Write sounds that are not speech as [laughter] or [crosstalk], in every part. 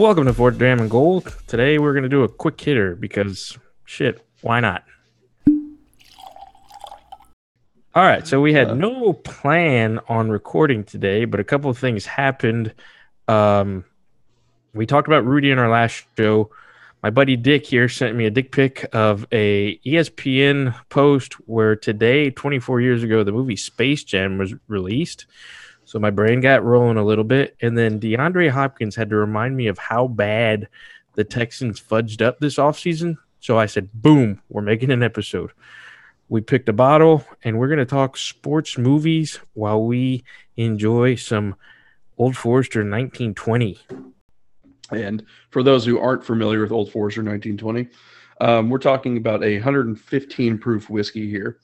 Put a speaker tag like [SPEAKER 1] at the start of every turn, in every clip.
[SPEAKER 1] Welcome to Fort Damn and Gold. Today we're going to do a quick hitter because shit, why not? All right, so we had no plan on recording today, but a couple of things happened. Um, we talked about Rudy in our last show. My buddy Dick here sent me a dick pic of a ESPN post where today, 24 years ago, the movie Space Jam was released. So my brain got rolling a little bit. And then DeAndre Hopkins had to remind me of how bad the Texans fudged up this offseason. So I said, boom, we're making an episode. We picked a bottle and we're going to talk sports movies while we enjoy some Old Forester 1920.
[SPEAKER 2] And for those who aren't familiar with Old Forester 1920, um, we're talking about a 115 proof whiskey here.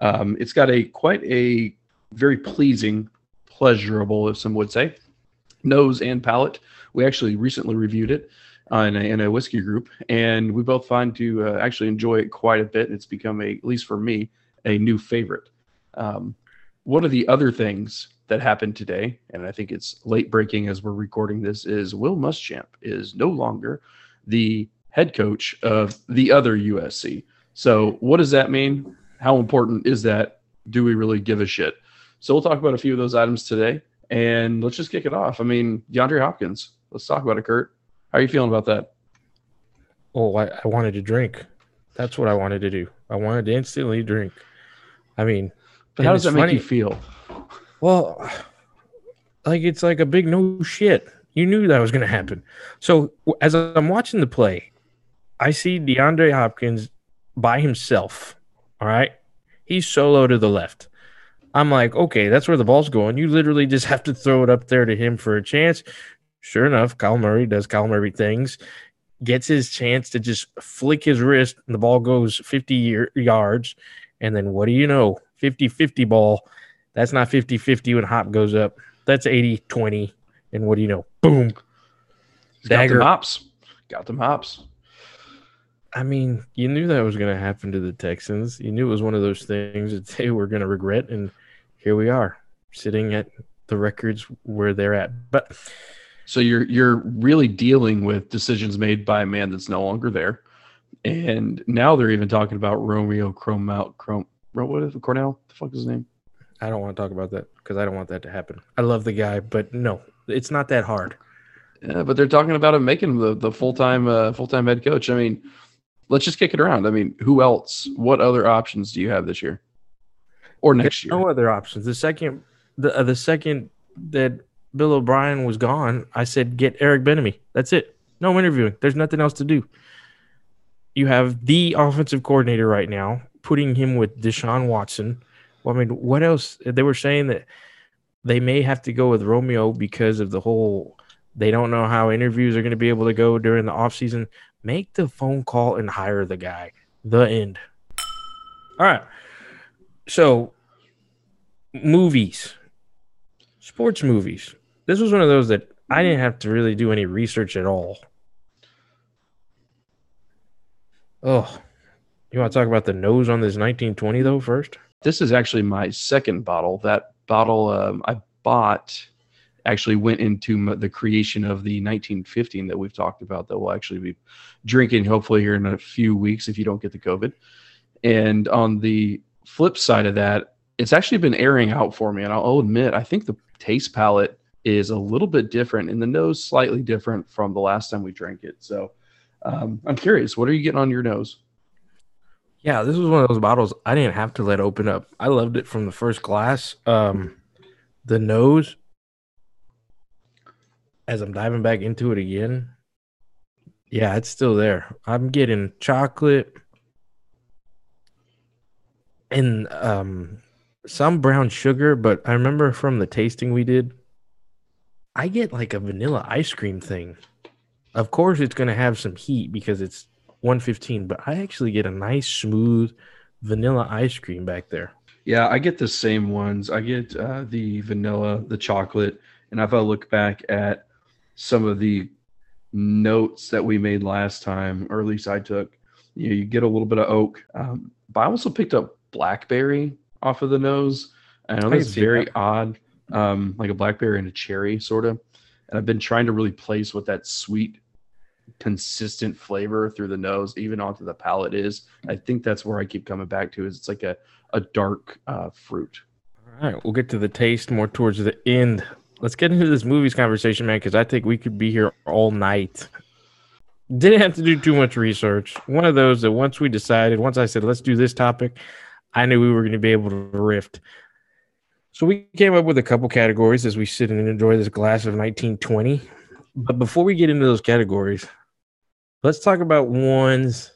[SPEAKER 2] Um, it's got a quite a very pleasing, pleasurable, if some would say, nose and palate. We actually recently reviewed it in a, in a whiskey group, and we both find to uh, actually enjoy it quite a bit. It's become a, at least for me, a new favorite. Um, one of the other things that happened today, and I think it's late breaking as we're recording this, is Will Muschamp is no longer the head coach of the other USC. So, what does that mean? How important is that? Do we really give a shit? So, we'll talk about a few of those items today, and let's just kick it off. I mean, DeAndre Hopkins. Let's talk about it, Kurt. How are you feeling about that?
[SPEAKER 1] Oh, I, I wanted to drink. That's what I wanted to do. I wanted to instantly drink. I mean,
[SPEAKER 2] But how does that make you feel?
[SPEAKER 1] Well, like it's like a big no shit. You knew that was going to happen. So as I'm watching the play, I see DeAndre Hopkins by himself. All right, he's solo to the left. I'm like, okay, that's where the ball's going. You literally just [laughs] have to throw it up there to him for a chance. Sure enough, Kyler Murray does Kyler Murray things, gets his chance to just flick his wrist, and the ball goes 50 year, yards. And then what do you know? 50 50 ball. That's not 50 50 when Hop goes up. That's 80 20. And what do you know? Boom.
[SPEAKER 2] He's got
[SPEAKER 1] Dagger.
[SPEAKER 2] them hops. Got them hops.
[SPEAKER 1] I mean, you knew that was going to happen to the Texans. You knew it was one of those things that they were going to regret. And here we are, sitting at the records where they're at. But
[SPEAKER 2] So you're you're really dealing with decisions made by a man that's no longer there, and now they're even talking about Romeo Cromwell. Crom, Ro- what is it? Cornell? The fuck is his name?
[SPEAKER 1] I don't want to talk about that because I don't want that to happen. I love the guy, but no, it's not that hard.
[SPEAKER 2] Yeah, but they're talking about him making the the full time uh, full time head coach. I mean, let's just kick it around. I mean, who else? What other options do you have this year or next year?
[SPEAKER 1] No other options. The second, the uh, the second that Bill O'Brien was gone, I said get Eric Bieniemy. That's it. No interviewing. There's nothing else to do. You have the offensive coordinator right now, putting him with Deshaun Watson. Well, I mean, what else? They were saying that they may have to go with Romeo because of the whole. They don't know how interviews are going to be able to go during the offseason. Make the phone call and hire the guy. The end. All right. So, movies, sports movies. This was one of those that I didn't have to really do any research at all. Oh, you want to talk about the nose on this 1920 though first?
[SPEAKER 2] This is actually my second bottle. That bottle um, I bought actually went into the creation of the 1915 that we've talked about that we'll actually be drinking hopefully here in a few weeks if you don't get the COVID. And on the flip side of that, it's actually been airing out for me. And I'll, admit, I think the taste palette is a little bit different and the nose slightly different from the last time we drank it. So um, I'm curious, what are you getting on your nose?
[SPEAKER 1] Yeah, this was one of those bottles I didn't have to let open up. I loved it from the first glass. Um, the nose, as I'm diving back into it again, yeah, it's still there. I'm getting chocolate and um, some brown sugar, but I remember from the tasting we did, I get like a vanilla ice cream thing. Of course, it's going to have some heat because it's 115, but I actually get a nice smooth vanilla ice cream back there.
[SPEAKER 2] Yeah, I get the same ones. I get uh, the vanilla, the chocolate, and if I look back at some of the notes that we made last time, or at least I took, you know, you get a little bit of oak. Um, but I also picked up blackberry off of the nose. I know that's very
[SPEAKER 1] that.
[SPEAKER 2] odd, um, like a blackberry and a cherry sort of. and I've been trying to really place what that sweet, consistent flavor through the nose, even onto the palate, is. I think that's where I keep coming back to. Is it's like a a dark uh, fruit.
[SPEAKER 1] All right, we'll get to the taste more towards the end. Let's get into this movies conversation, man, because I think we could be here all night. Didn't have to do too much research. One of those that once we decided, once I said, let's do this topic, I knew we were going to be able to rift. So we came up with a couple categories as we sit and enjoy this glass of 1920. But before we get into those categories, let's talk about ones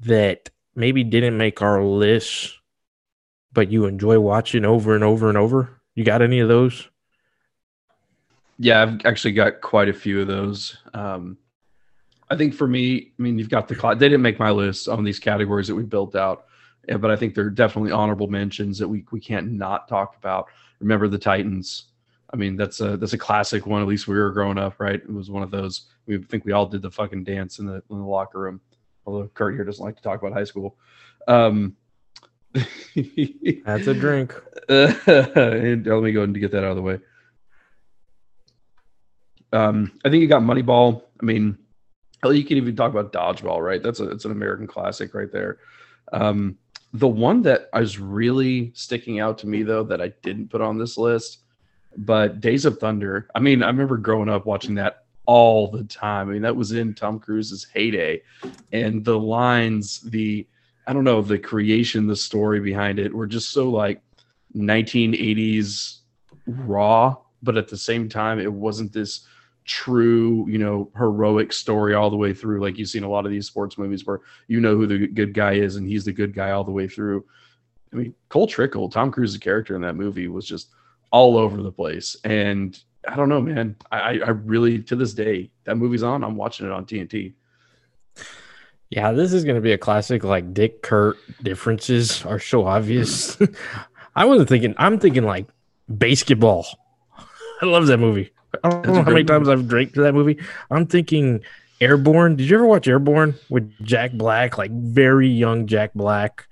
[SPEAKER 1] that maybe didn't make our list, but you enjoy watching over and over and over. You got any of those?
[SPEAKER 2] Yeah, I've actually got quite a few of those. Um, I think for me, I mean, you've got the they didn't make my list on these categories that we built out. Yeah, but I think they're definitely honorable mentions that we we can't not talk about. Remember the Titans. I mean, that's a that's a classic one. At least we were growing up, right? It was one of those. We think we all did the fucking dance in the in the locker room. Although Kurt here doesn't like to talk about high school. Um, [laughs]
[SPEAKER 1] that's a drink. [laughs]
[SPEAKER 2] Uh, and let me go and get that out of the way. Um, I think you got Moneyball. I mean, you can even talk about Dodgeball, right? That's a it's an American classic right there. Um, the one that is really sticking out to me, though, that I didn't put on this list, but Days of Thunder. I mean, I remember growing up watching that all the time. I mean, that was in Tom Cruise's heyday, and the lines, the I don't know, the creation, the story behind it were just so like 1980s raw, but at the same time, it wasn't this true, you know, heroic story all the way through. Like you've seen a lot of these sports movies where you know who the good guy is and he's the good guy all the way through. I mean, Cole Trickle, Tom Cruise's character in that movie was just all over the place. And I don't know, man. I, I really, to this day, that movie's on. I'm watching it on TNT.
[SPEAKER 1] Yeah, this is going to be a classic. Like Dick Kurt differences are so obvious. [laughs] I wasn't thinking. I'm thinking like basketball. [laughs] I love that movie. I don't know how many times I've drank to that movie. I'm thinking Airborne. Did you ever watch Airborne with Jack Black, like very young Jack Black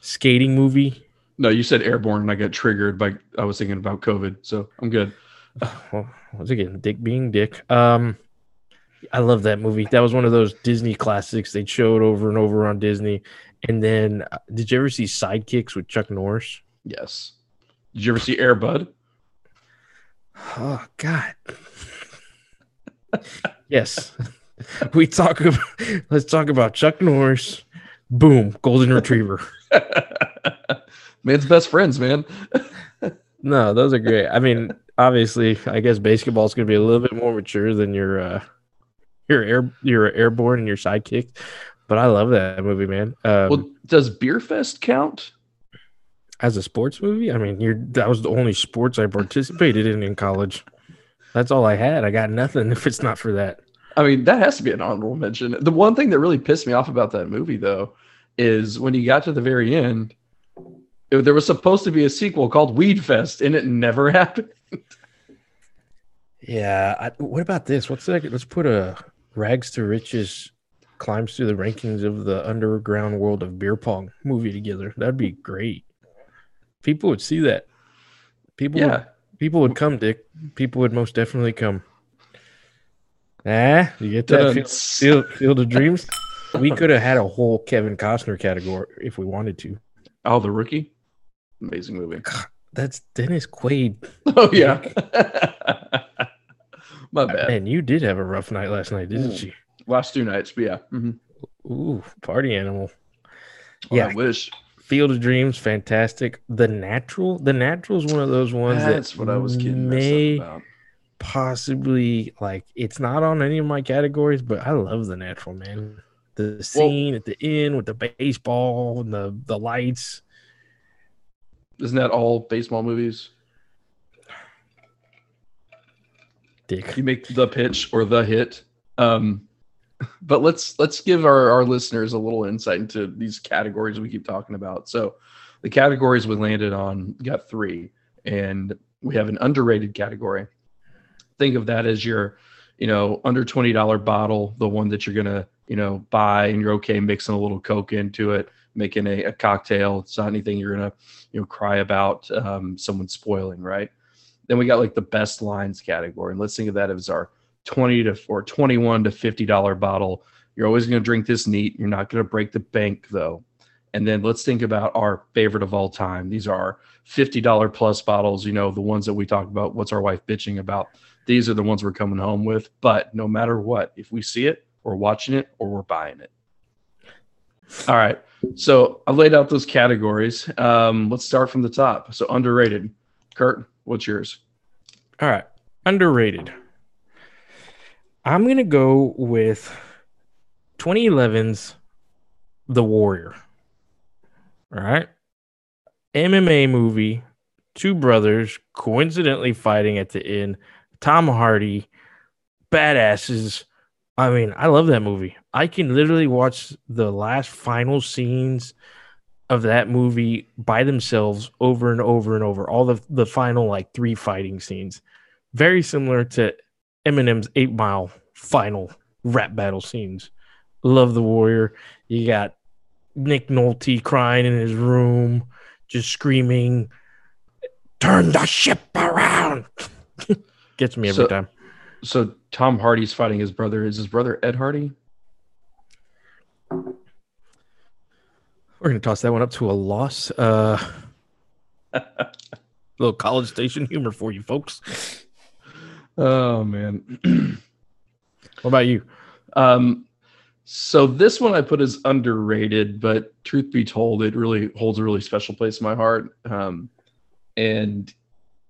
[SPEAKER 1] skating movie?
[SPEAKER 2] No, you said Airborne, and I got triggered by I was thinking about COVID, so I'm good. [sighs]
[SPEAKER 1] Well, once again, Dick being Dick. Um, I love that movie. That was one of those Disney classics they showed over and over on Disney. And then, uh, did you ever see Sidekicks with Chuck Norris?
[SPEAKER 2] Yes. Did you ever see Air Bud?
[SPEAKER 1] Oh God. yes. [laughs] we talk about let's talk about Chuck Norris. Boom, golden retriever. [laughs]
[SPEAKER 2] Man's best friends, man. [laughs]
[SPEAKER 1] no, those are great. I mean, obviously, I guess basketball is going to be a little bit more mature than your uh your air your airborne and your sidekick. But I love that movie, man.
[SPEAKER 2] Um, well, does Beerfest count?
[SPEAKER 1] As a sports movie, I mean, you're that was the only sports I participated in in college. That's all I had. I got nothing [laughs] if it's not for that.
[SPEAKER 2] I mean, that has to be an honorable mention. The one thing that really pissed me off about that movie, though, is when you got to the very end, it, there was supposed to be a sequel called Weed Fest, and it never [laughs] happened.
[SPEAKER 1] Yeah. I, what about this? What's that? Let's put a rags to riches climbs through the rankings of the underground world of beer pong movie together. That'd be great. People would see that. People, yeah. would, people would come, Dick. People would most definitely come. Ah, you get that field, field, field of dreams. we could have had a whole Kevin Costner category if we wanted to.
[SPEAKER 2] Oh, the rookie, amazing movie. God,
[SPEAKER 1] that's Dennis Quaid. [laughs]
[SPEAKER 2] Oh yeah. [laughs] My bad.
[SPEAKER 1] And you did have a rough night last night, didn't Ooh. you?
[SPEAKER 2] Last two nights, but yeah.
[SPEAKER 1] Mm-hmm. Ooh, party animal.
[SPEAKER 2] Oh, yeah, I wish.
[SPEAKER 1] Field of Dreams, fantastic. The Natural, The Natural is one of those ones
[SPEAKER 2] that's what I was kidding may about.
[SPEAKER 1] Possibly like it's not on any of my categories, but I love The Natural, man. The scene well, at the end with the baseball and the the lights.
[SPEAKER 2] Isn't that all baseball movies?
[SPEAKER 1] Dick.
[SPEAKER 2] You make the pitch or the hit. Um, but let's let's give our, our listeners a little insight into these categories we keep talking about. So the categories we landed on got three, and we have an underrated category. Think of that as your, you know, under twenty dollar bottle, the one that you're gonna, you know, buy and you're okay mixing a little Coke into it, making a, a cocktail. It's not anything you're gonna, you know, cry about um, someone spoiling, right? Then we got like the best lines category, and let's think of that as our twenty to or twenty one to fifty dollar bottle. You're always going to drink this neat. You're not going to break the bank though. And then let's think about our favorite of all time. These are $50 plus bottles, you know, the ones that we talk about. What's our wife bitching about? These are the ones we're coming home with. But no matter what, if we see it, we're watching it or we're buying it. All right. So I laid out those categories. Um, let's start from the top. So underrated. Kurt, what's yours?
[SPEAKER 1] All right. Underrated. I'm to go with 2011's The Warrior. All right. MMA movie, two brothers coincidentally fighting at the end. Tom Hardy, badasses. I mean, I love that movie. I can literally watch the last final scenes of that movie by themselves over and over and over. All the the final like three fighting scenes, very similar to Eminem's Eight Mile final rap battle scenes. Love the Warrior. You got Nick Nolte crying in his room, just screaming, "Turn the ship around!" [laughs] Gets me every
[SPEAKER 2] So-
[SPEAKER 1] time.
[SPEAKER 2] So Tom Hardy's fighting his brother. Is his brother Ed Hardy?
[SPEAKER 1] We're gonna toss that one up to a loss. Uh, [laughs] little college station humor for you folks.
[SPEAKER 2] Oh man. [clears throat]
[SPEAKER 1] What about you?
[SPEAKER 2] Um, so this one I put as underrated, but truth be told, it really holds a really special place in my heart. Um, and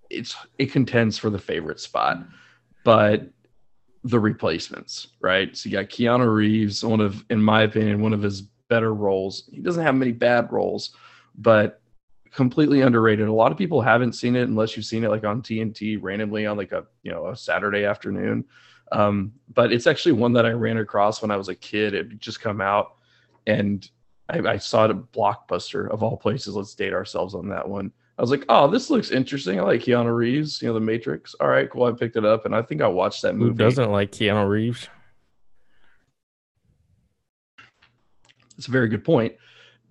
[SPEAKER 2] it's it contends for the favorite spot, but the replacements, right? So you got Keanu Reeves, one of, in my opinion, one of his better roles. He doesn't have many bad roles, but completely underrated. A lot of people haven't seen it unless you've seen it like on TNT randomly on like a you know a Saturday afternoon. Um, but it's actually one that I ran across when I was a kid. It just come out, and I, I saw it at Blockbuster of all places. Let's date ourselves on that one. I was like, oh, this looks interesting. I like Keanu Reeves, you know, The Matrix. All right, cool. I picked it up, and I think I watched that movie.
[SPEAKER 1] Who doesn't like Keanu Reeves?
[SPEAKER 2] That's a very good point.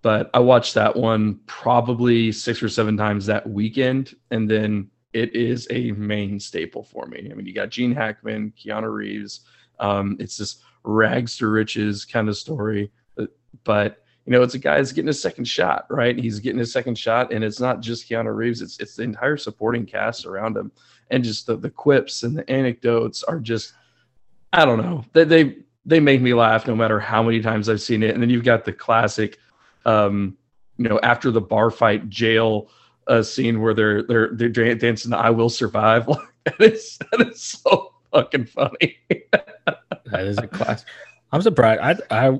[SPEAKER 2] But I watched that one probably six or seven times that weekend, and then it is a main staple for me. I mean, you got Gene Hackman, Keanu Reeves. Um, it's this rags to riches kind of story, but, but you know, it's a guy that's getting his second shot, right? He's getting his second shot, and it's not just Keanu Reeves; it's it's the entire supporting cast around him, and just the the quips and the anecdotes are just, I don't know, they they they make me laugh no matter how many times I've seen it. And then you've got the classic, um, you know, after the bar fight jail uh, scene where they're they're they're dancing the "I Will Survive." [laughs] that is that is so fucking funny. [laughs]
[SPEAKER 1] That is a class. I'm surprised. I, I,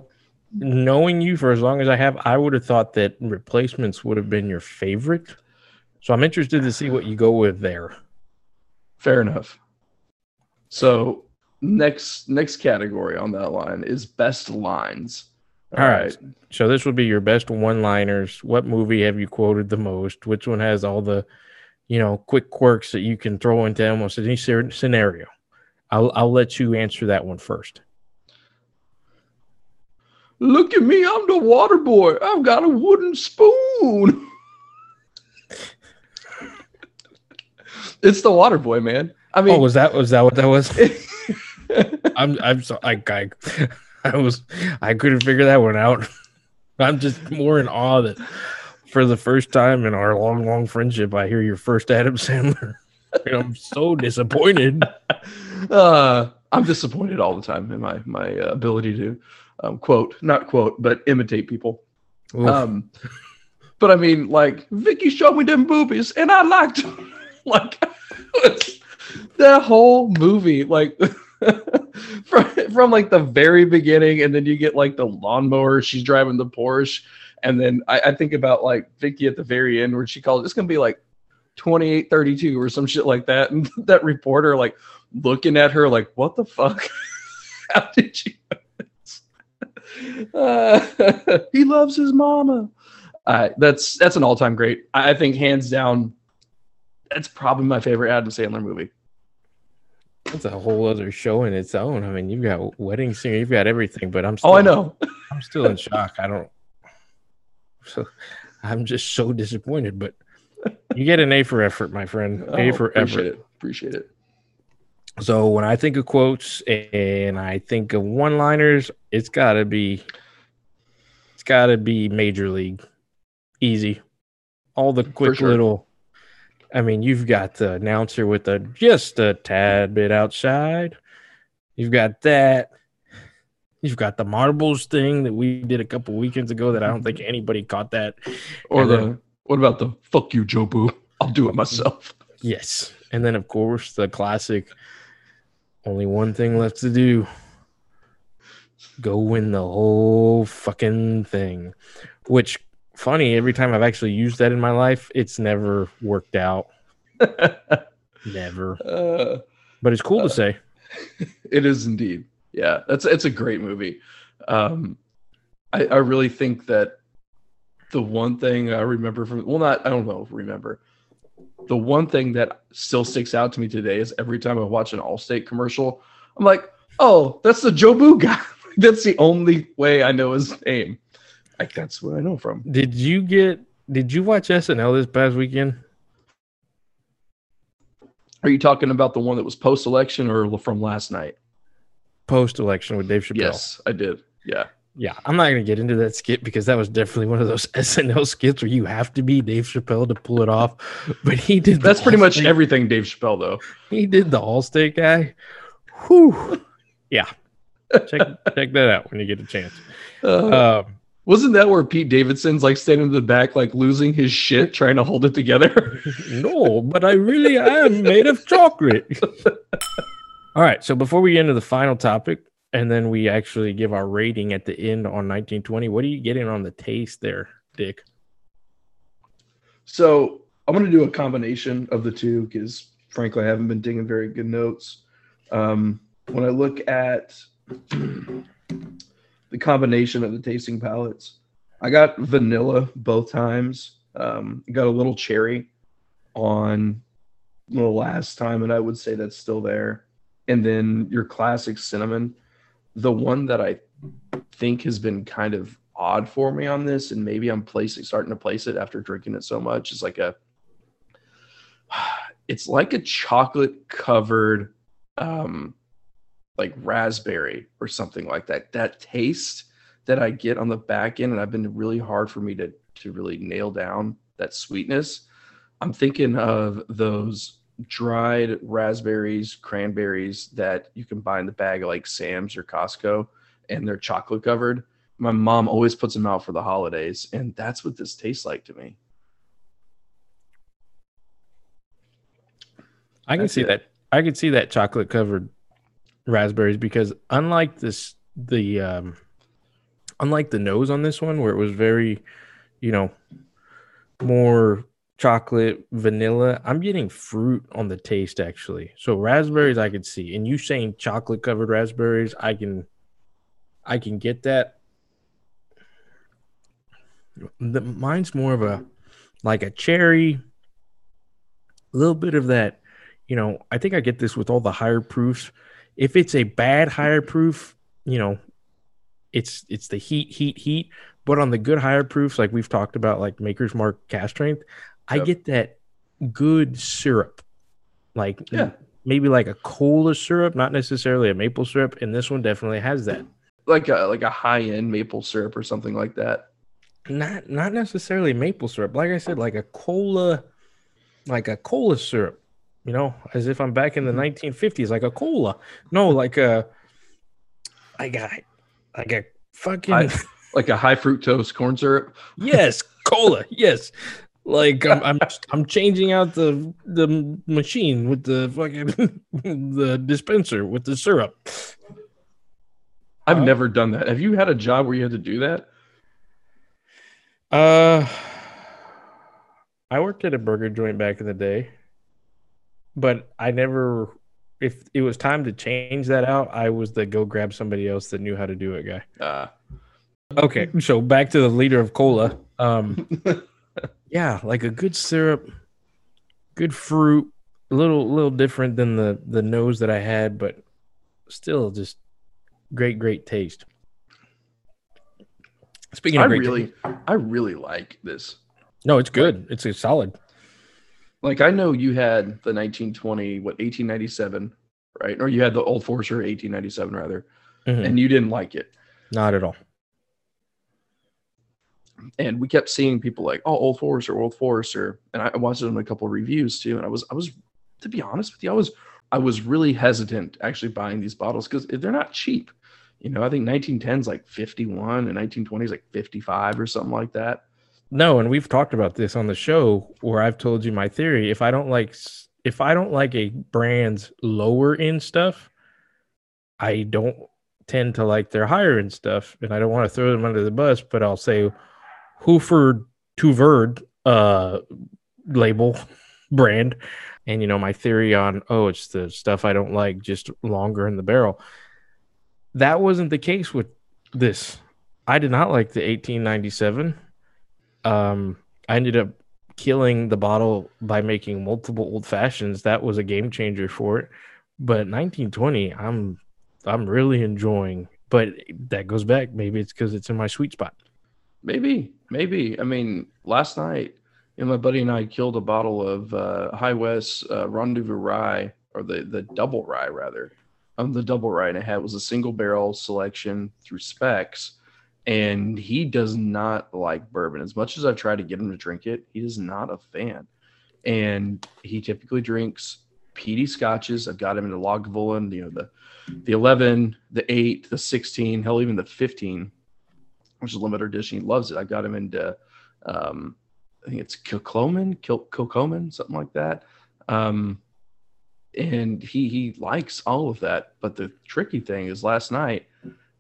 [SPEAKER 1] knowing you for as long as I have, I would have thought that replacements would have been your favorite. So I'm interested to see what you go with there.
[SPEAKER 2] Fair enough. So next next category on that line is best lines.
[SPEAKER 1] All right. So this would be your best one-liners. What movie have you quoted the most? Which one has all the, you know, quick quirks that you can throw into almost any scenario? I'll I'll let you answer that one first.
[SPEAKER 2] Look at me, I'm the water boy. I've got a wooden spoon. [laughs] it's the water boy, man. I mean,
[SPEAKER 1] Oh, was that was that what that was? [laughs] I'm I'm so I, I [laughs] I was I couldn't figure that one out. [laughs] I'm just more in awe that for the first time in our long, long friendship, I hear your first Adam Sandler. [laughs] And I'm so disappointed.
[SPEAKER 2] uh, I'm disappointed all the time in my my uh, ability to um, quote, not quote, but imitate people.
[SPEAKER 1] Oof.
[SPEAKER 2] Um, but I mean, like Vicky showed me them boobies, and I liked like that whole movie, like [laughs] from from like the very beginning, and then you get like the lawnmower. She's driving the Porsche, and then I, I think about like Vicky at the very end where she calls it's gonna be like 2832 or some shit like that, and [laughs] that reporter like looking at her like, what the fuck? [laughs] How did you? Uh, he loves his mama. Uh, that's that's an all-time great. I I think hands down, that's probably my favorite Adam Sandler movie.
[SPEAKER 1] That's a whole other show in its own. I mean, you've got wedding singer, you've got everything, but I'm still,
[SPEAKER 2] Oh, I know.
[SPEAKER 1] I'm still in shock. I don't. So I'm just so disappointed. But You get an A for effort, my friend. [laughs] A
[SPEAKER 2] Oh,
[SPEAKER 1] for
[SPEAKER 2] appreciate
[SPEAKER 1] effort.
[SPEAKER 2] it. Appreciate it.
[SPEAKER 1] So when I think of quotes and I think of one-liners, it's gotta be, it's gotta be Major League, easy. All the quick
[SPEAKER 2] sure.
[SPEAKER 1] little. I mean, you've got the announcer with the just a tad bit outside. You've got that. You've got the marbles thing that we did a couple weekends ago that I don't think anybody caught that.
[SPEAKER 2] Or
[SPEAKER 1] And
[SPEAKER 2] the
[SPEAKER 1] then-
[SPEAKER 2] what about the fuck you, Joe Boo? I'll do it myself.
[SPEAKER 1] Yes. And then, of course, the classic only one thing left to do go win the whole fucking thing. Which, funny, every time I've actually used that in my life, it's never worked out. [laughs] Never.
[SPEAKER 2] uh,
[SPEAKER 1] But it's cool to say. [laughs]
[SPEAKER 2] it is indeed. Yeah, that's it's a great movie. Um, I, I really think that the one thing I remember from well, not I don't know, remember the one thing that still sticks out to me today is every time I watch an Allstate commercial, I'm like, oh, that's the Joe Boo guy. [laughs] that's the only way I know his name. Like that's what I know from.
[SPEAKER 1] Did you get, did you watch SNL this past weekend?
[SPEAKER 2] Are you talking about the one that was post election or from last night?
[SPEAKER 1] Post election with Dave Chappelle.
[SPEAKER 2] Yes, I did. Yeah.
[SPEAKER 1] Yeah, I'm not gonna get into that skit because that was definitely one of those [laughs] SNL skits where you have to be Dave Chappelle to pull it off. [laughs] But he did.
[SPEAKER 2] That's pretty much everything Dave Chappelle though.
[SPEAKER 1] He did the Allstate guy. Whew. Yeah. [laughs] Check check that out when you get a chance.
[SPEAKER 2] Uh,
[SPEAKER 1] Um,
[SPEAKER 2] Wasn't that where Pete Davidson's like standing in the back, like losing his shit, [laughs] trying to hold it together? [laughs]
[SPEAKER 1] no, but I really am made of chocolate. [laughs] All right. So before we get into the final topic, and then we actually give our rating at the end on 1920, what are you getting on the taste there, Dick?
[SPEAKER 2] so I'm going to do a combination of the two because, frankly, I haven't been taking very good notes. Um, when I look at the combination of the tasting palettes, I got vanilla both times. Um, got a little cherry on the last time, and I would say that's still there. And then your classic cinnamon. The one that I think has been kind of odd for me on this, and maybe I'm placing starting to place it after drinking it so much, is like a [sighs] it's like a chocolate covered um like raspberry or something like that. That taste that I get on the back end, and I've been really hard for me to to really nail down that sweetness. I'm thinking of those dried raspberries, cranberries that you can buy in the bag like Sam's or Costco, and they're chocolate covered. My mom always puts them out for the holidays, and that's what this tastes like to me.
[SPEAKER 1] I can
[SPEAKER 2] That's
[SPEAKER 1] see
[SPEAKER 2] it.
[SPEAKER 1] that. I can see that chocolate covered raspberries because unlike this, the um, unlike the nose on this one where it was very, you know, more chocolate vanilla. I'm getting fruit on the taste actually. So raspberries I could see, and you saying chocolate covered raspberries, I can, I can get that. The, mine's more of a like a cherry, a little bit of that you know, I think I get this with all the higher proofs. If it's a bad higher proof, you know, it's it's the heat, heat, heat. But on the good higher proofs, like we've talked about, like Maker's Mark cask strength, I get that good syrup, like
[SPEAKER 2] Yeah.
[SPEAKER 1] maybe like a cola syrup, not necessarily a maple syrup. And this one definitely has that.
[SPEAKER 2] Like a like a high end maple syrup or something like that.
[SPEAKER 1] Not not necessarily maple syrup. Like I said, like a cola, like a cola syrup. You know, as if I'm back in the 1950s, like a cola. No, [laughs] like a, I got, like a fucking
[SPEAKER 2] I- Like a high fructose corn syrup.
[SPEAKER 1] yes, [laughs] cola. Yes, like I'm, I'm [laughs] I'm changing out the the machine with the fucking the dispenser with the syrup.
[SPEAKER 2] I've
[SPEAKER 1] Huh?
[SPEAKER 2] never done that. Have you had a job where you had to do that?
[SPEAKER 1] Uh, I worked at a burger joint back in the day, but I never. If it was time to change that out, I was the go grab somebody else that knew how to do it guy.
[SPEAKER 2] Uh,
[SPEAKER 1] Okay, so back to the leader of cola. Um, [laughs] yeah, like a good syrup, good fruit, a little little different than the the nose that I had, but still just great, great taste. Speaking of
[SPEAKER 2] I
[SPEAKER 1] great
[SPEAKER 2] really,
[SPEAKER 1] taste-
[SPEAKER 2] I really like this.
[SPEAKER 1] no, it's good. It's a solid.
[SPEAKER 2] Like I know you had the 1920, what 1897, right? Or you had the Old Forester 1897 rather,
[SPEAKER 1] Mhm.
[SPEAKER 2] and you didn't like it.
[SPEAKER 1] Not at all.
[SPEAKER 2] and we kept seeing people like, "Oh, Old Forester, Old Forester," and I watched them in a couple of reviews too. And I was, I was, to be honest with you, I was, I was really hesitant actually buying these bottles because they're not cheap. You know, I think 1910 is like 51 and 1920 is like 55 or something like that.
[SPEAKER 1] No, and we've talked about this on the show where I've told you my theory. If I don't like if I don't like a brand's lower end stuff, I don't tend to like their higher end stuff. And I don't want to throw them under the bus, but I'll say Hoofer Tuverd uh label [laughs] brand. And you know, my theory on oh, it's the stuff I don't like, just longer in the barrel. That wasn't the case with this. I did not like the 1897 um i ended up killing the bottle by making multiple old fashions. That was a game changer for it. But 1920 i'm i'm really enjoying but that goes back. Maybe it's because it's in my sweet spot.
[SPEAKER 2] Maybe, maybe. I mean, last night, you know, my buddy and I killed a bottle of uh, High West uh, Rendezvous Rye, or the the double rye rather. Um, the double rye, and it had was a single barrel selection through Specs, and he does not like bourbon. As much as I've tried to get him to drink it, he is not a fan, and he typically drinks peaty scotches. I've got him into Lagavulin, you know, the the 11, the 8, the 16, hell, even the 15 which is a limited edition. He loves it. I've got him into, um, I think it's Kilchoman, Kil- Kilchoman, something like that. Um, and he he likes all of that. But the tricky thing is, last night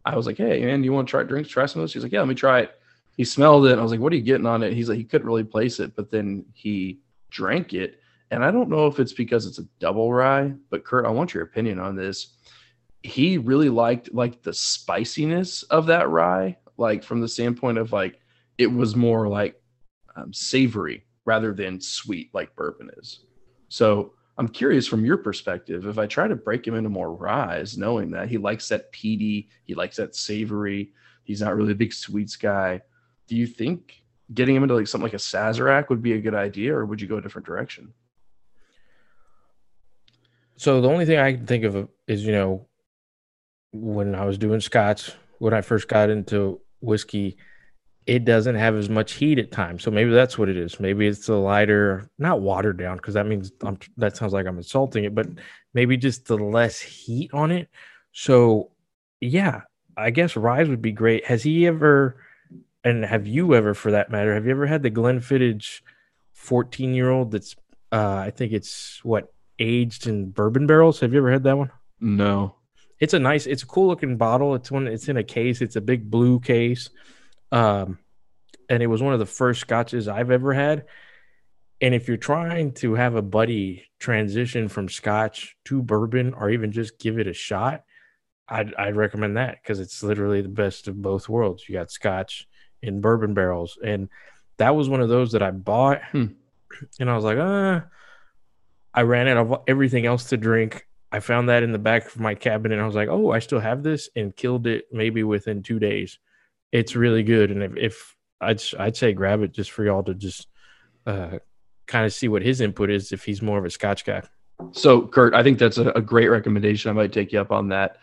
[SPEAKER 2] I was like, "Hey man, you want to try drinks? Try some of this?" He's like, "Yeah, let me try it." He smelled it. I was like, "What are you getting on it?" He's like, he couldn't really place it, but then he drank it, and I don't know if it's because it's a double rye. But Kurt, I want your opinion on this. He really liked like the spiciness of that rye, like from the standpoint of like it was more like um, savory rather than sweet like bourbon is. So I'm curious from your perspective, if I try to break him into more ryes, knowing that he likes that peaty, he likes that savory, he's not really a big sweets guy. Do you think getting him into like something like a Sazerac would be a good idea, or would you go a different direction?
[SPEAKER 1] so the only thing i can think of is you know when i was doing scotch when i first got into whiskey it doesn't have as much heat at times. So maybe that's what it is. Maybe it's the lighter, not watered down, because that means I'm, that sounds like I'm insulting it, but maybe just the less heat on it. So yeah, I guess Ryes would be great. Has he ever, and have you ever, for that matter, have you ever had the Glenfiddich 14 year old that's, uh, I think it's what aged in bourbon barrels? Have you ever had that one?
[SPEAKER 2] No.
[SPEAKER 1] It's a nice, it's a cool looking bottle. It's one, it's in a case. It's a big blue case. Um, and it was one of the first scotches I've ever had. And if you're trying to have a buddy transition from scotch to bourbon or even just give it a shot, I'd, I'd recommend that because it's literally the best of both worlds. You got scotch in bourbon barrels. And that was one of those that I bought.
[SPEAKER 2] Hmm.
[SPEAKER 1] And I was like, uh, I ran out of everything else to drink. I found that in the back of my cabinet. And I was like, oh, I still have this and killed it maybe within two days. It's really good. And if, if I'd, I'd say grab it just for y'all to just uh, kind of see what his input is if he's more of a scotch guy.
[SPEAKER 2] So, Kurt, I think that's a, a great recommendation. I might take you up on that.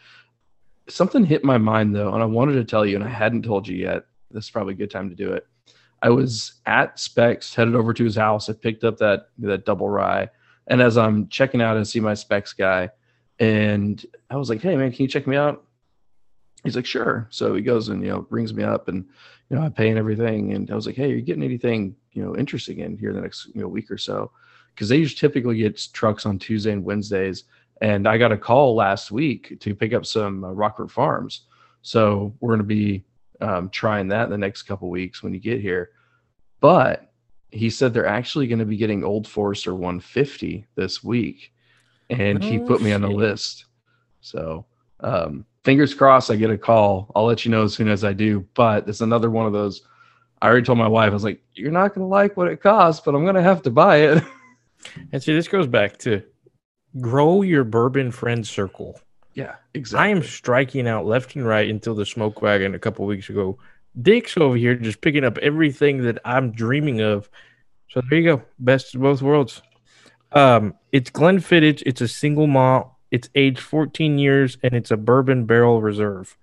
[SPEAKER 2] Something hit my mind though, and I wanted to tell you, and I hadn't told you yet. This is probably a good time to do it. I was at Specs, headed over to his house. I picked up that that double rye, and as I'm checking out, I see my Specs guy, and I was like, "Hey, man, can you check me out?" He's like, "Sure." So he goes and you know brings me up, and you know I pay and everything, and I was like, "Hey, are you getting anything you know interesting in here the next you know week or so?" Because they usually typically get trucks on Tuesday and Wednesdays, and I got a call last week to pick up some uh, Rockford Farms. So we're going to be um, trying that in the next couple weeks when you get here. But he said they're actually going to be getting Old Forester 150 this week, and he
[SPEAKER 1] Oh,
[SPEAKER 2] put me on the list. So um, fingers crossed, I get a call. I'll let you know as soon as I do. But it's another one of those. I already told my wife, I was like, "You're not going to like what it costs, but I'm going to have to buy it." [laughs]
[SPEAKER 1] And see, this goes back to grow your bourbon friend circle.
[SPEAKER 2] yeah, exactly.
[SPEAKER 1] I am striking out left and right until the smoke wagon a couple weeks ago. Dick's over here just picking up everything that I'm dreaming of. So there you go. Best of both worlds. Um, it's Glenfiddich. It's a single malt. It's aged 14 years, and it's a bourbon barrel reserve.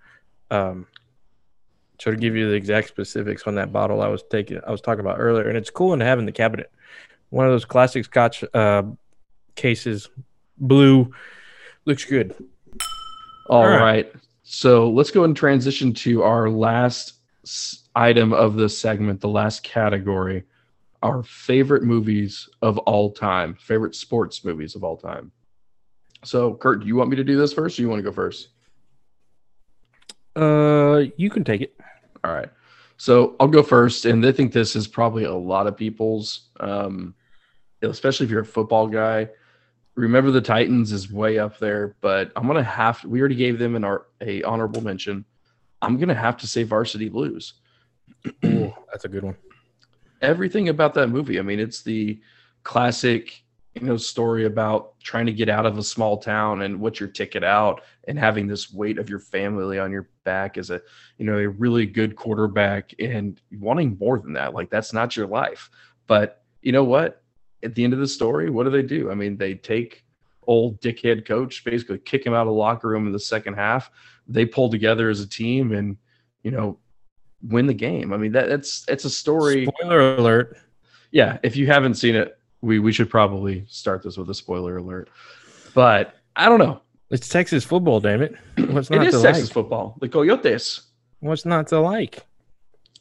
[SPEAKER 1] Um, so to give you the exact specifics on that bottle, I was taking, I was talking about earlier, and it's cool to have in the cabinet. One of those classic Scotch uh, cases, blue, looks good.
[SPEAKER 2] All,
[SPEAKER 1] All
[SPEAKER 2] right.
[SPEAKER 1] right.
[SPEAKER 2] So let's go and transition to our last item of the segment, the last category, our favorite movies of all time, favorite sports movies of all time. So, Kurt, do you want me to do this first, or you want to go first?
[SPEAKER 1] Uh, you can take it.
[SPEAKER 2] All right. So I'll go first, and I think this is probably a lot of people's, um, especially if you're a football guy. Remember the Titans is way up there, but I'm gonna have to. We already gave them an our, a honorable mention. I'm gonna have to say Varsity Blues.
[SPEAKER 1] Ooh, that's a good one.
[SPEAKER 2] Everything about that movie. I mean, it's the classic, you know, story about trying to get out of a small town and what's your ticket out, and having this weight of your family on your back as a, you know, a really good quarterback, and wanting more than that. Like that's not your life. But you know what? At the end of the story, what do they do? I mean, they take old dickhead coach, basically kick him out of the locker room in the second half. They pull together as a team and, you know, win the game. I mean, that, that's it's a story.
[SPEAKER 1] Spoiler alert.
[SPEAKER 2] Yeah, if you haven't seen it, we we should probably start this with a spoiler alert. But I don't know.
[SPEAKER 1] It's Texas football, damn it. What's not
[SPEAKER 2] is
[SPEAKER 1] to
[SPEAKER 2] Texas
[SPEAKER 1] like?
[SPEAKER 2] football. The Coyotes.
[SPEAKER 1] What's not to like?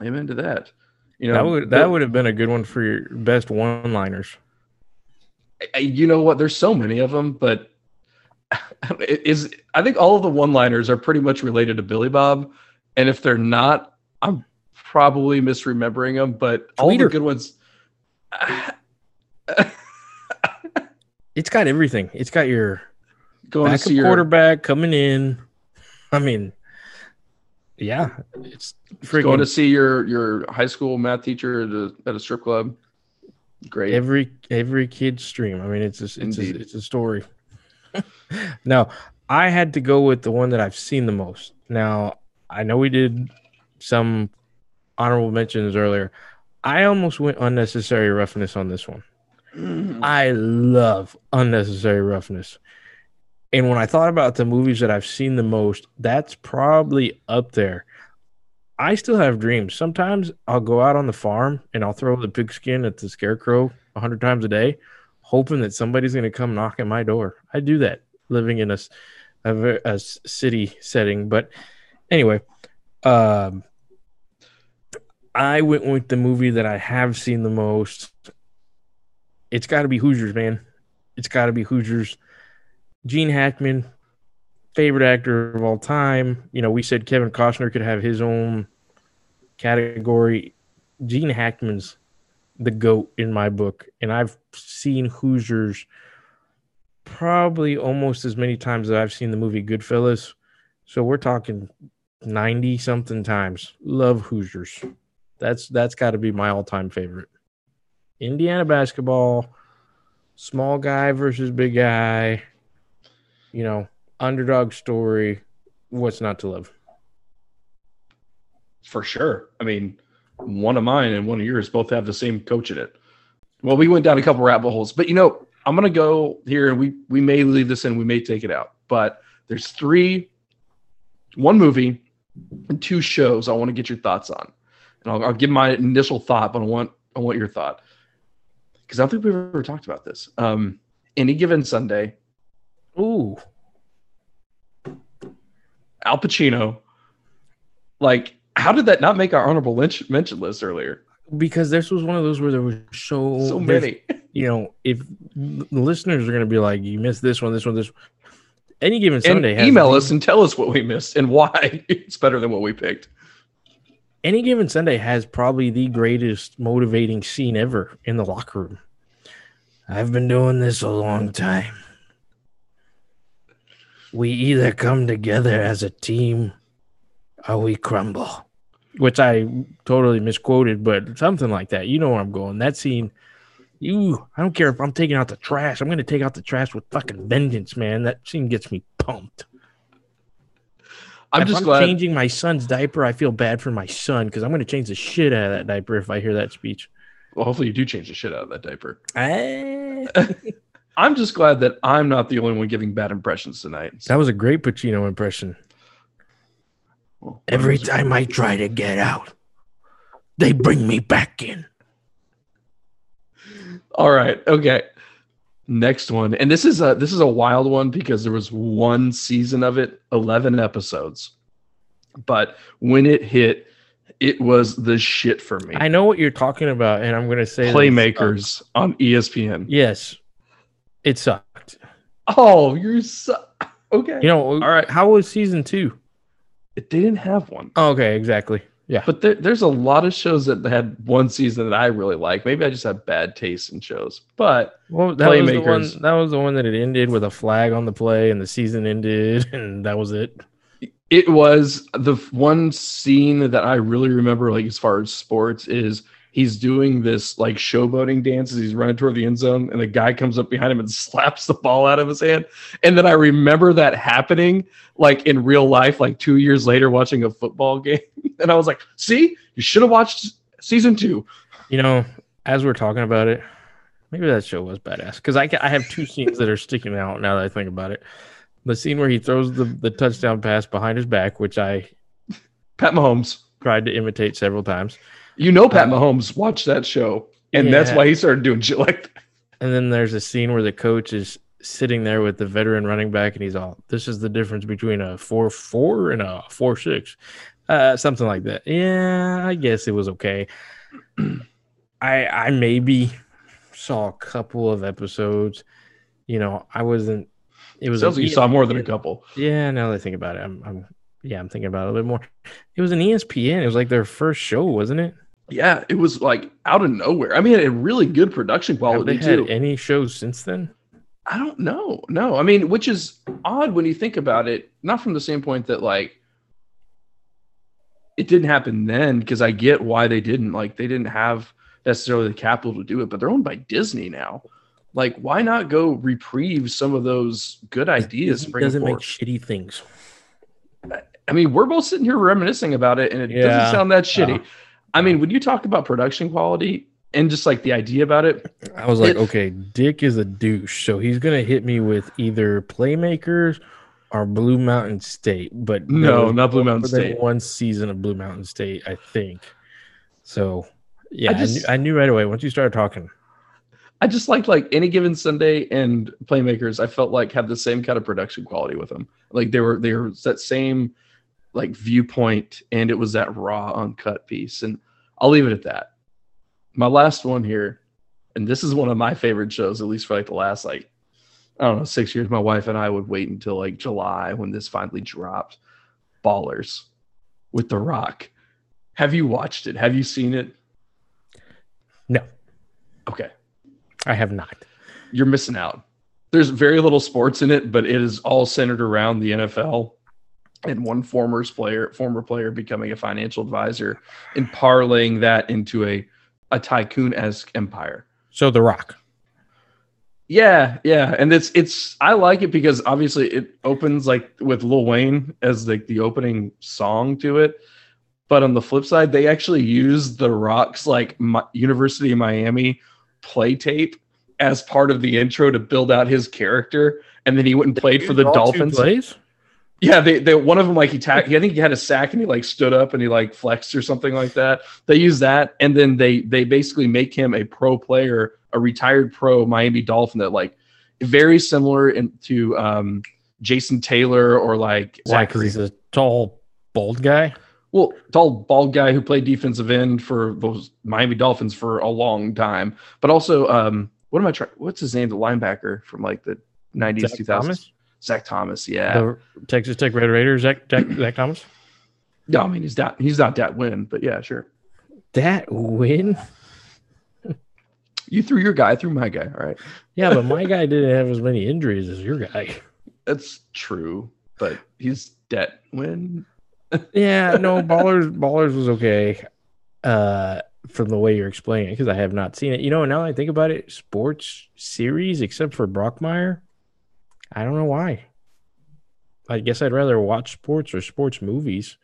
[SPEAKER 2] Amen to that. You know
[SPEAKER 1] that would that would have been a good one for your best one-liners.
[SPEAKER 2] You know what? There's so many of them, but it [laughs] is I think all of the one-liners are pretty much related to Billy Bob, and if they're not, I'm probably misremembering them. But all the good ones.
[SPEAKER 1] It's got everything. It's got your
[SPEAKER 2] Going to
[SPEAKER 1] backup
[SPEAKER 2] see your
[SPEAKER 1] quarterback coming in. I mean, yeah, it's
[SPEAKER 2] going
[SPEAKER 1] freaking
[SPEAKER 2] to see your your high school math teacher at a, at a strip club. Great.
[SPEAKER 1] every every kid's dream. I mean, it's a, it's a, it's a story. [laughs] now, I had to go with the one that I've seen the most. Now, I know we did some honorable mentions earlier. I almost went unnecessary roughness on this one. [clears throat] I love unnecessary roughness. And when I thought about the movies that I've seen the most, that's probably up there. I still have dreams. Sometimes I'll go out on the farm and I'll throw the pigskin at the scarecrow a hundred times a day, hoping that somebody's going to come knock at my door. I do that living in a, a s- city setting. But anyway, um, I went with the movie that I have seen the most. It's got to be Hoosiers, man. It's got to be Hoosiers. Gene Hackman, favorite actor of all time. You know, we said Kevin Costner could have his own category. Gene Hackman's the goat in my book, and I've seen Hoosiers probably almost as many times as I've seen the movie Goodfellas. So we're talking ninety something times. Love Hoosiers. That's that's got to be my all time favorite. Indiana basketball, small guy versus big guy. You know, underdog story. What's not to love?
[SPEAKER 2] For sure. I mean, one of mine and one of yours both have the same coach in it. Well, we went down a couple rabbit holes, but you know, I'm gonna go here and we we may leave this in, we may take it out. But there's three, one movie and two shows I want to get your thoughts on. And I'll, I'll give my initial thought, but I want I want your thought. Because I don't think we've ever talked about this. Um, any given Sunday,
[SPEAKER 1] Ooh,
[SPEAKER 2] Al Pacino. Like, how did that not make our honorable lynch- mention list earlier?
[SPEAKER 1] because this was one of those where there was so
[SPEAKER 2] So many. [laughs]
[SPEAKER 1] You know, if the listeners are going to be like, "You missed this one, this one, this," one. any given Sunday has
[SPEAKER 2] email us and tell us what we missed and why [laughs] it's better than what we picked.
[SPEAKER 1] Any given Sunday has probably the greatest motivating scene ever in the locker room. I've been doing this a long time. We either come together as a team or we crumble. Which I totally misquoted, but something like that. You know where I'm going. That scene, you, I don't care if I'm taking out the trash. I'm going to take out the trash with fucking vengeance, man. That scene gets me pumped.
[SPEAKER 2] I'm
[SPEAKER 1] if
[SPEAKER 2] just
[SPEAKER 1] I'm
[SPEAKER 2] glad.
[SPEAKER 1] changing my son's diaper, I feel bad for my son because I'm going to change the shit out of that diaper if I hear that speech.
[SPEAKER 2] Well, hopefully you do change the shit out of that diaper.
[SPEAKER 1] Ah. [laughs]
[SPEAKER 2] I'm just glad that I'm not the only one giving bad impressions tonight.
[SPEAKER 1] That was a great Pacino impression.
[SPEAKER 2] Well,
[SPEAKER 1] Every time I try to get out, they bring me back in.
[SPEAKER 2] All right. Okay. Next one, and this is a this is a wild one because there was one season of it, eleven episodes, but when it hit, it was the shit for me.
[SPEAKER 1] I know what you're talking about, and I'm going to say
[SPEAKER 2] Playmakers on ESPN.
[SPEAKER 1] Yes, it sucked.
[SPEAKER 2] Oh, you're so okay.
[SPEAKER 1] You know,
[SPEAKER 2] All right.
[SPEAKER 1] How was season two?
[SPEAKER 2] It didn't have one,
[SPEAKER 1] Oh, okay, exactly. Yeah.
[SPEAKER 2] but there, there's a lot of shows that had one season that I really like. Maybe I just have bad taste in shows, but
[SPEAKER 1] Well, that was the one. That was the one that it ended with a flag on the play, and the season ended, [laughs] and that was it.
[SPEAKER 2] it was the one scene that I really remember, like as far as sports, is he's doing this like showboating dance as he's running toward the end zone, and the guy comes up behind him and [laughs] slaps the ball out of his hand. And then I remember that happening like in real life, like two years later, watching a football [laughs] game. And I was like, see, you should have watched season two.
[SPEAKER 1] You know, as we're talking about it, maybe that show was badass because I, I have two scenes that are sticking out now that I think about it. The scene where he throws the, the touchdown pass behind his back, which I
[SPEAKER 2] Pat Mahomes.
[SPEAKER 1] tried to imitate several times.
[SPEAKER 2] You know Pat
[SPEAKER 1] Uh,
[SPEAKER 2] Mahomes watched that show. And that's why he started doing shit like that.
[SPEAKER 1] And then there's a scene where the coach is sitting there with the veteran running back, and he's all, "This is the difference between a four four and a four six, uh, something like that." Yeah, I guess it was okay. [clears throat] I I maybe saw a couple of episodes. You know, I wasn't. It was
[SPEAKER 2] Sounds like you saw more than a couple.
[SPEAKER 1] Yeah, now that I think about it, I'm, I'm yeah, I'm thinking about it a little bit more. It was an ESPN. It was like their first show, wasn't it?
[SPEAKER 2] Yeah, it was like out of nowhere. I mean, it had really good production
[SPEAKER 1] Have
[SPEAKER 2] quality
[SPEAKER 1] they had any shows since then?
[SPEAKER 2] I don't know. No, I mean, which is odd when you think about it, not from the standpoint that like it didn't happen then, because I get why they didn't. Like, they didn't have necessarily the capital to do it, but they're owned by Disney now. Like, why not go reprieve some of those good ideas?
[SPEAKER 1] It doesn't make shitty things.
[SPEAKER 2] I mean, we're both sitting here reminiscing about it, and it
[SPEAKER 1] Yeah.
[SPEAKER 2] doesn't sound that shitty.
[SPEAKER 1] Uh,
[SPEAKER 2] I mean, when you talk about production quality and just like the idea about it,
[SPEAKER 1] I was like,
[SPEAKER 2] It-
[SPEAKER 1] okay, Dick is a douche, so he's gonna hit me with either playmakers or Blue Mountain State. But
[SPEAKER 2] No,
[SPEAKER 1] was
[SPEAKER 2] not Blue Mountain State.
[SPEAKER 1] One season of Blue Mountain State, I think. So yeah, I,
[SPEAKER 2] just-
[SPEAKER 1] knew, I knew right away once you started talking.
[SPEAKER 2] I just liked like any given Sunday and playmakers. I felt like had the same kind of production quality with them. Like they were they were that same like viewpoint, and it was that raw, uncut piece. And I'll leave it at that. My last one here, and this is one of my favorite shows, at least for like the last like I don't know six years. My wife and I would wait until like July when this finally dropped. Ballers with The Rock. Have you watched it? Have you seen it?
[SPEAKER 1] No,
[SPEAKER 2] Okay.
[SPEAKER 1] I have not.
[SPEAKER 2] you're missing out. There's very little sports in it, but it is all centered around the NFL and one former player, former player becoming a financial advisor and parlaying that into a a tycoon esque empire.
[SPEAKER 1] So The Rock.
[SPEAKER 2] Yeah, yeah, and it's it's I like it because obviously it opens like with Lil Wayne as like the opening song to it. But on the flip side, they actually use the Rock's like Mi- University of Miami play tape as part of the intro to build out his character, and then he went and played for the Dolphins.
[SPEAKER 1] Plays?
[SPEAKER 2] Yeah, they, they one of them like he tack. I think he had a sack and he like stood up and he like flexed or something like that. They use that and then they they basically make him a pro player, a retired pro Miami Dolphin that like very similar in, to um, Jason Taylor or like
[SPEAKER 1] Why? Because he's a tall, bald guy.
[SPEAKER 2] well, tall bald guy who played defensive end for those Miami Dolphins for a long time, but also um, what am I trying? What's his name? The linebacker from like the nineties, two thousands. Zach Thomas. Yeah.
[SPEAKER 1] The Texas Tech Red Raiders. Zach, Zach, [clears throat] Zach Thomas.
[SPEAKER 2] no, I mean he's not he's not that win, but yeah, sure.
[SPEAKER 1] That win.
[SPEAKER 2] You threw your guy, I threw my guy. All right.
[SPEAKER 1] Yeah, but my [laughs] guy didn't have as many injuries as your guy.
[SPEAKER 2] That's true, but he's dead win. [laughs]
[SPEAKER 1] Yeah, no, ballers ballers was okay. Uh from the way you're explaining it, because I have not seen it. You know, now that I think about it, sports series, except for Brockmire, I don't know why. I guess I'd rather watch sports or sports movies.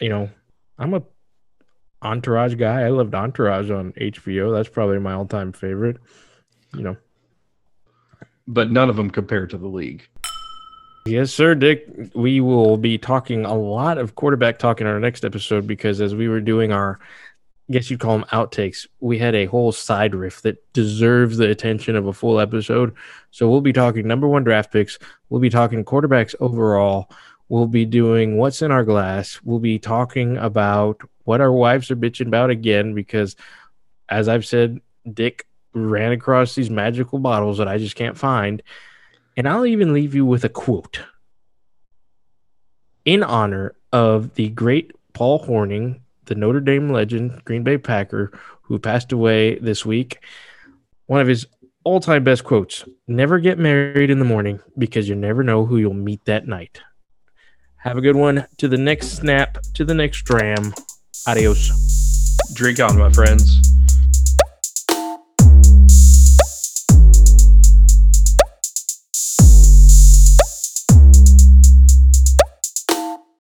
[SPEAKER 1] You know, I'm a Entourage guy. I loved Entourage on HBO. That's probably my all time favorite. You know.
[SPEAKER 2] but none of them compare to the league.
[SPEAKER 1] Yes, sir, Dick. We will be talking a lot of quarterback talk in our next episode because as we were doing our, guess you'd call them outtakes, we had a whole side riff that deserves the attention of a full episode. So we'll be talking number one draft picks. We'll be talking quarterbacks overall. We'll be doing what's in our glass. We'll be talking about what our wives are bitching about again because, as I've said, Dick ran across these magical bottles that I just can't find. And I'll even leave you with a quote in honor of the great Paul Hornung, the Notre Dame legend, Green Bay Packer, who passed away this week. One of his all time best quotes Never get married in the morning because you never know who you'll meet that night. Have a good one. To the next snap, to the next dram. Adios.
[SPEAKER 2] Drink on, my friends.